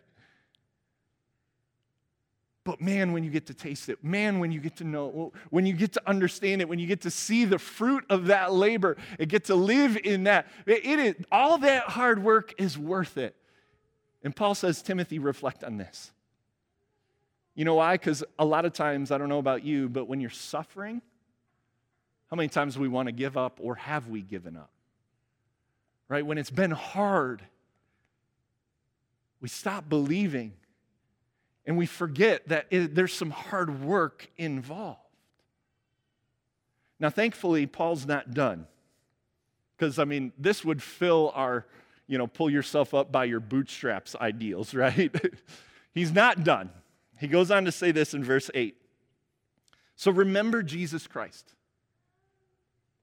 But man, when you get to taste it, man, when you get to know, when you get to understand it, when you get to see the fruit of that labor and get to live in that, it is all that hard work is worth it. And Paul says, Timothy, reflect on this. You know why? Because a lot of times, I don't know about you, but when you're suffering, how many times do we want to give up or have we given up? Right? When it's been hard, we stop believing and we forget that it, there's some hard work involved. Now, thankfully, Paul's not done. Because, I mean, this would fill our, you know, pull yourself up by your bootstraps ideals, right? He's not done. He goes on to say this in verse 8. So remember Jesus Christ.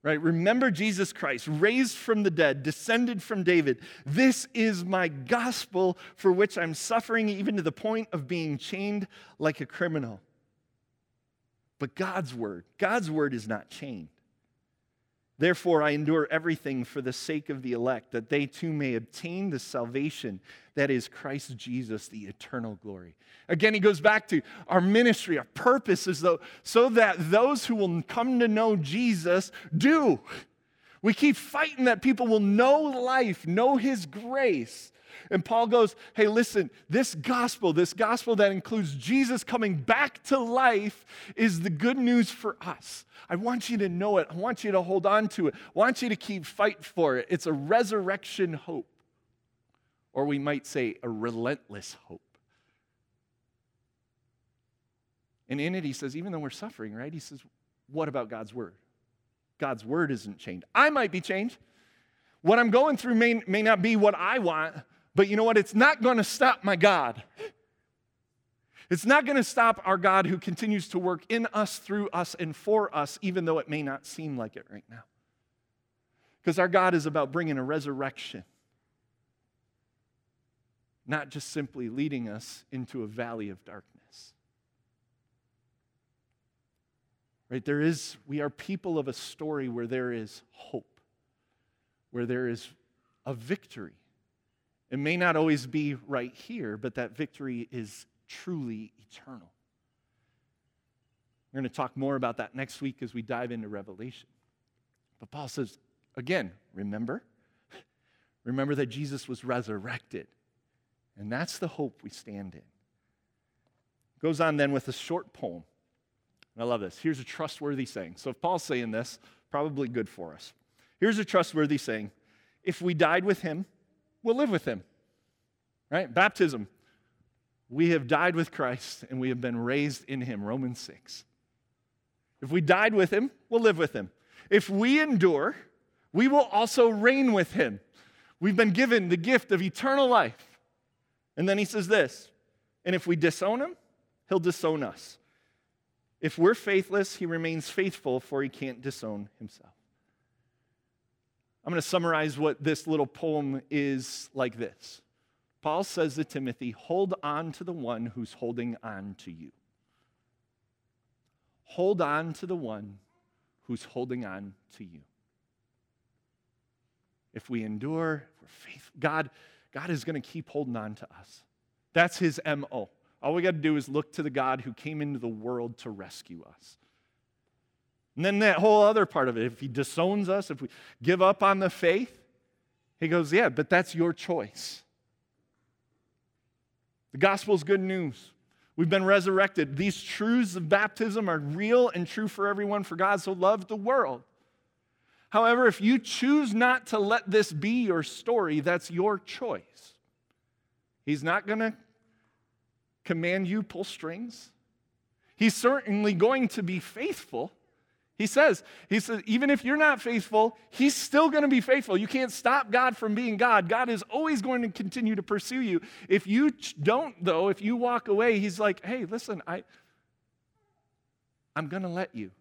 Right? Remember Jesus Christ, raised from the dead, descended from David. This is my gospel for which I'm suffering, even to the point of being chained like a criminal. But God's word, God's word is not chained. Therefore, I endure everything for the sake of the elect, that they too may obtain the salvation that is Christ Jesus, the eternal glory. Again, he goes back to our ministry, our purpose is though, so that those who will come to know Jesus do. We keep fighting that people will know life, know his grace. And Paul goes, Hey, listen, this gospel, this gospel that includes Jesus coming back to life, is the good news for us. I want you to know it. I want you to hold on to it. I want you to keep fight for it. It's a resurrection hope. Or we might say a relentless hope. And in it, he says, even though we're suffering, right? He says, what about God's word? God's word isn't changed. I might be changed. What I'm going through may, may not be what I want, but you know what? It's not going to stop my God. It's not going to stop our God who continues to work in us, through us, and for us, even though it may not seem like it right now. Because our God is about bringing a resurrection, not just simply leading us into a valley of darkness. Right? There is, we are people of a story where there is hope, where there is a victory. It may not always be right here, but that victory is truly eternal. We're going to talk more about that next week as we dive into Revelation. But Paul says, again, remember? Remember that Jesus was resurrected. And that's the hope we stand in. Goes on then with a short poem. I love this. Here's a trustworthy saying. So if Paul's saying this, probably good for us. Here's a trustworthy saying if we died with him, we'll live with him. Right? Baptism. We have died with Christ and we have been raised in him. Romans 6. If we died with him, we'll live with him. If we endure, we will also reign with him. We've been given the gift of eternal life. And then he says this and if we disown him, he'll disown us. If we're faithless, he remains faithful, for he can't disown himself. I'm going to summarize what this little poem is like this Paul says to Timothy, Hold on to the one who's holding on to you. Hold on to the one who's holding on to you. If we endure, if we're faithful, God, God is going to keep holding on to us. That's his MO. All we got to do is look to the God who came into the world to rescue us. And then that whole other part of it, if he disowns us, if we give up on the faith, he goes, Yeah, but that's your choice. The gospel is good news. We've been resurrected. These truths of baptism are real and true for everyone, for God so loved the world. However, if you choose not to let this be your story, that's your choice. He's not going to command you pull strings. He's certainly going to be faithful. He says, he says, even if you're not faithful, he's still going to be faithful. You can't stop God from being God. God is always going to continue to pursue you. If you don't, though, if you walk away, he's like, hey, listen, I, I'm going to let you.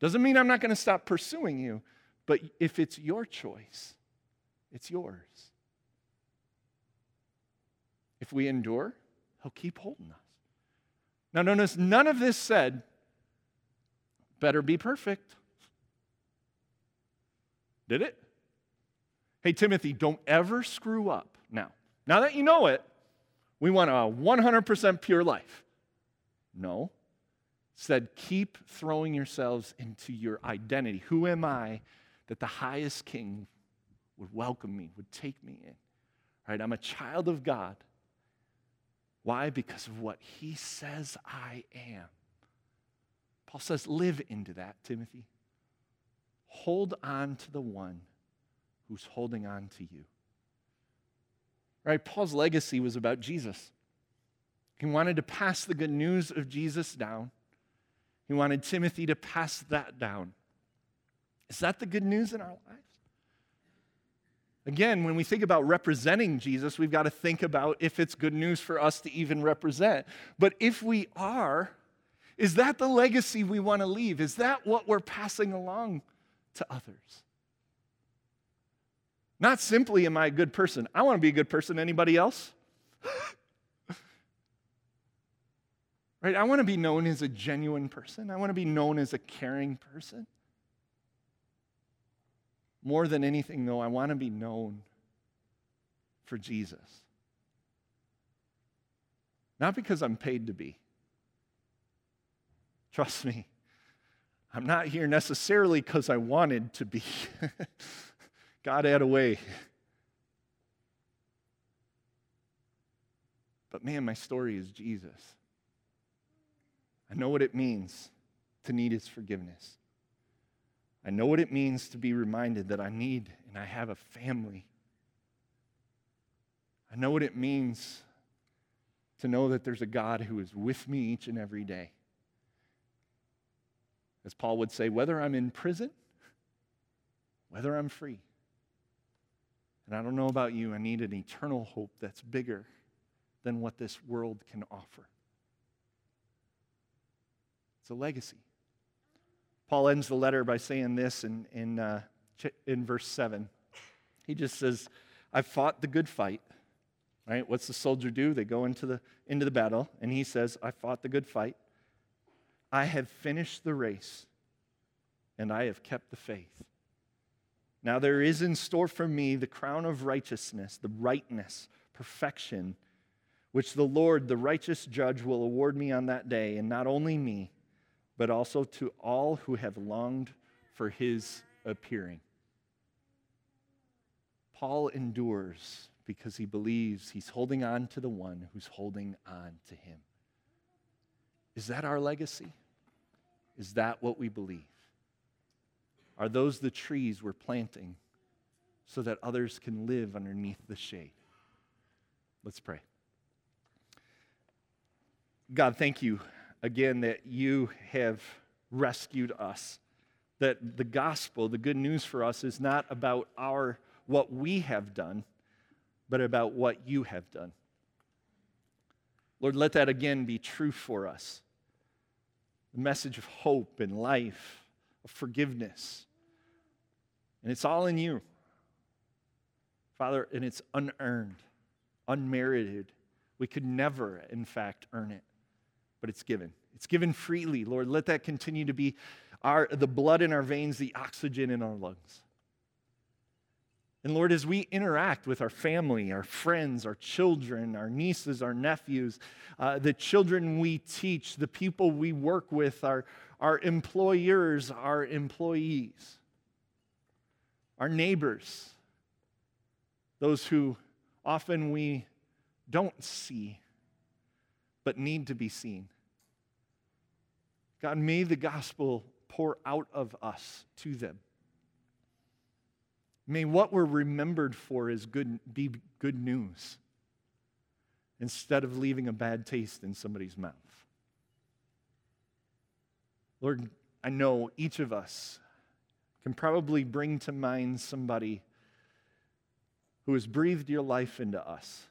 Doesn't mean I'm not going to stop pursuing you, but if it's your choice, it's yours. If we endure, he'll keep holding us. Now, notice none of this said, better be perfect. Did it? Hey, Timothy, don't ever screw up. Now, now that you know it, we want a 100% pure life. No. said, keep throwing yourselves into your identity. Who am I that the highest king would welcome me, would take me in? Right? I'm a child of God. Why? Because of what he says I am. Paul says, live into that, Timothy. Hold on to the one who's holding on to you. Right? Paul's legacy was about Jesus. He wanted to pass the good news of Jesus down. He wanted Timothy to pass that down. Is that the good news in our lives? Again, when we think about representing Jesus, we've got to think about if it's good news for us to even represent. But if we are, is that the legacy we want to leave? Is that what we're passing along to others? Not simply, am I a good person? I want to be a good person. Anybody else? right? I want to be known as a genuine person. I want to be known as a caring person. More than anything, though, I want to be known for Jesus. Not because I'm paid to be. Trust me, I'm not here necessarily because I wanted to be. God had a way. But man, my story is Jesus. I know what it means to need his forgiveness. I know what it means to be reminded that I need and I have a family. I know what it means to know that there's a God who is with me each and every day. As Paul would say, whether I'm in prison, whether I'm free. And I don't know about you, I need an eternal hope that's bigger than what this world can offer. It's a legacy. Paul ends the letter by saying this in, in, uh, in verse 7. He just says, I've fought the good fight. Right? What's the soldier do? They go into the, into the battle, and he says, I fought the good fight. I have finished the race, and I have kept the faith. Now there is in store for me the crown of righteousness, the rightness, perfection, which the Lord, the righteous judge, will award me on that day, and not only me, but also to all who have longed for his appearing. Paul endures because he believes he's holding on to the one who's holding on to him. Is that our legacy? Is that what we believe? Are those the trees we're planting so that others can live underneath the shade. Let's pray. God, thank you again that you have rescued us. That the gospel, the good news for us, is not about our what we have done, but about what you have done. Lord, let that again be true for us. The message of hope and life, of forgiveness. And it's all in you. Father, and it's unearned, unmerited. We could never, in fact, earn it, but it's given. It's given freely, Lord. Let that continue to be our, the blood in our veins, the oxygen in our lungs. And Lord, as we interact with our family, our friends, our children, our nieces, our nephews, uh, the children we teach, the people we work with, our, our employers, our employees, our neighbors, those who often we don't see but need to be seen. God, may the gospel pour out of us to them. May what we're remembered for is good, be good news instead of leaving a bad taste in somebody's mouth. Lord, I know each of us can probably bring to mind somebody who has breathed your life into us.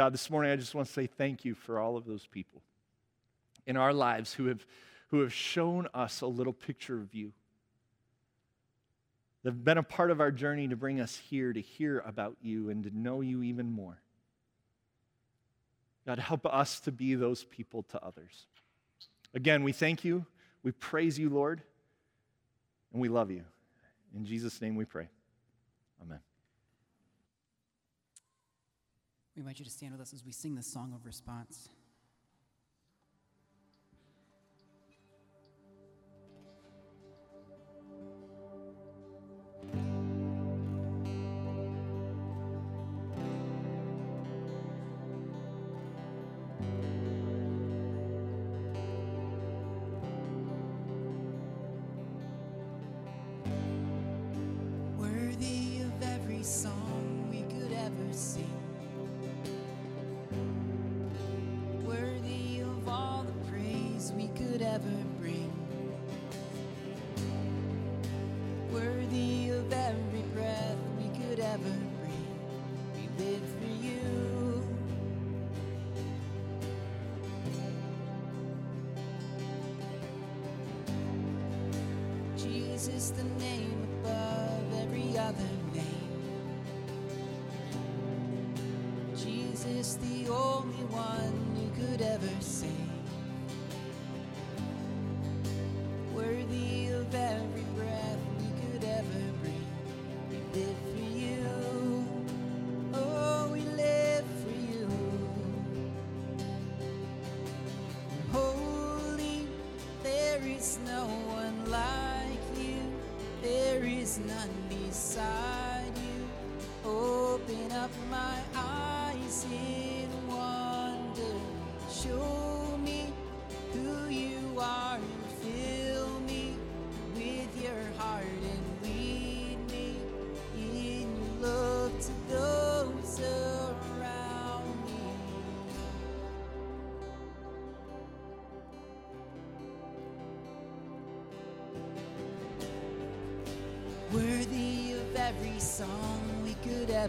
God, this morning I just want to say thank you for all of those people in our lives who have, who have shown us a little picture of you. They've been a part of our journey to bring us here to hear about you and to know you even more. God, help us to be those people to others. Again, we thank you, we praise you, Lord, and we love you. In Jesus' name we pray. Amen. We invite you to stand with us as we sing this song of response.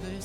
Could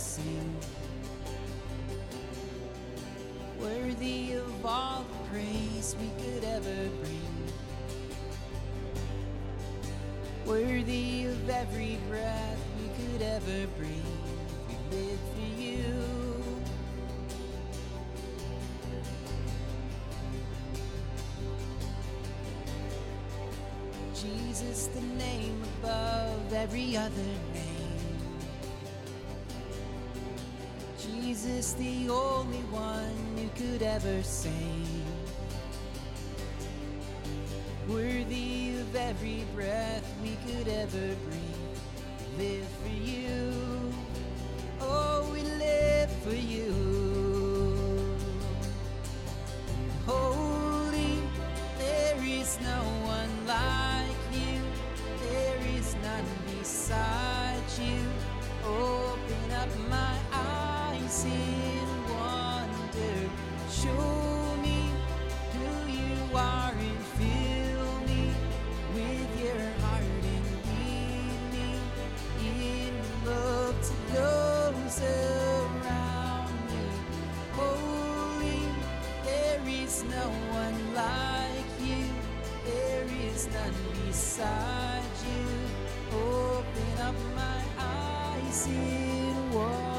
ever save. stand beside you. Open up my eyes in war.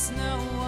Is no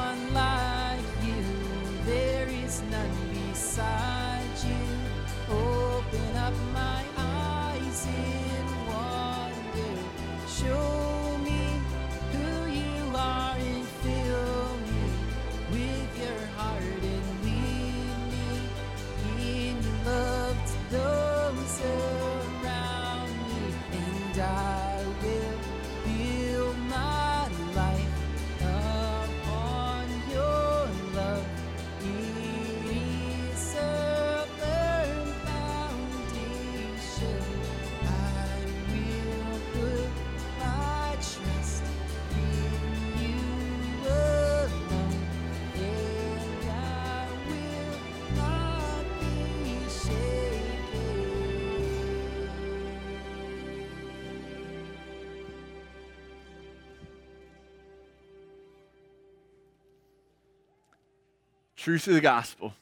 Truth of the gospel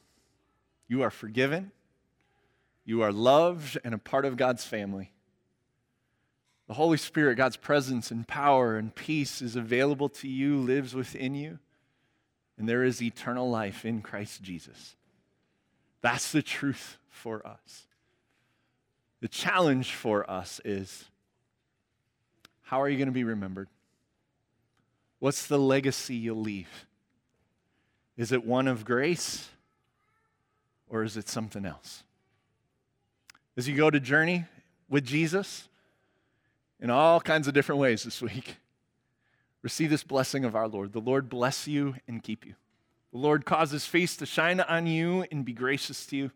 you are forgiven, you are loved, and a part of God's family. The Holy Spirit, God's presence and power and peace is available to you, lives within you, and there is eternal life in Christ Jesus. That's the truth for us. The challenge for us is how are you going to be remembered? What's the legacy you'll leave? Is it one of grace or is it something else? As you go to journey with Jesus in all kinds of different ways this week, receive this blessing of our Lord. The Lord bless you and keep you. The Lord cause his face to shine on you and be gracious to you.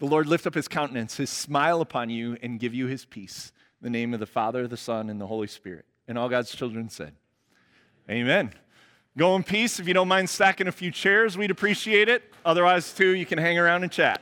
The Lord lift up his countenance, his smile upon you, and give you his peace. In the name of the Father, the Son, and the Holy Spirit. And all God's children said, Amen. Go in peace. If you don't mind stacking a few chairs, we'd appreciate it. Otherwise, too, you can hang around and chat.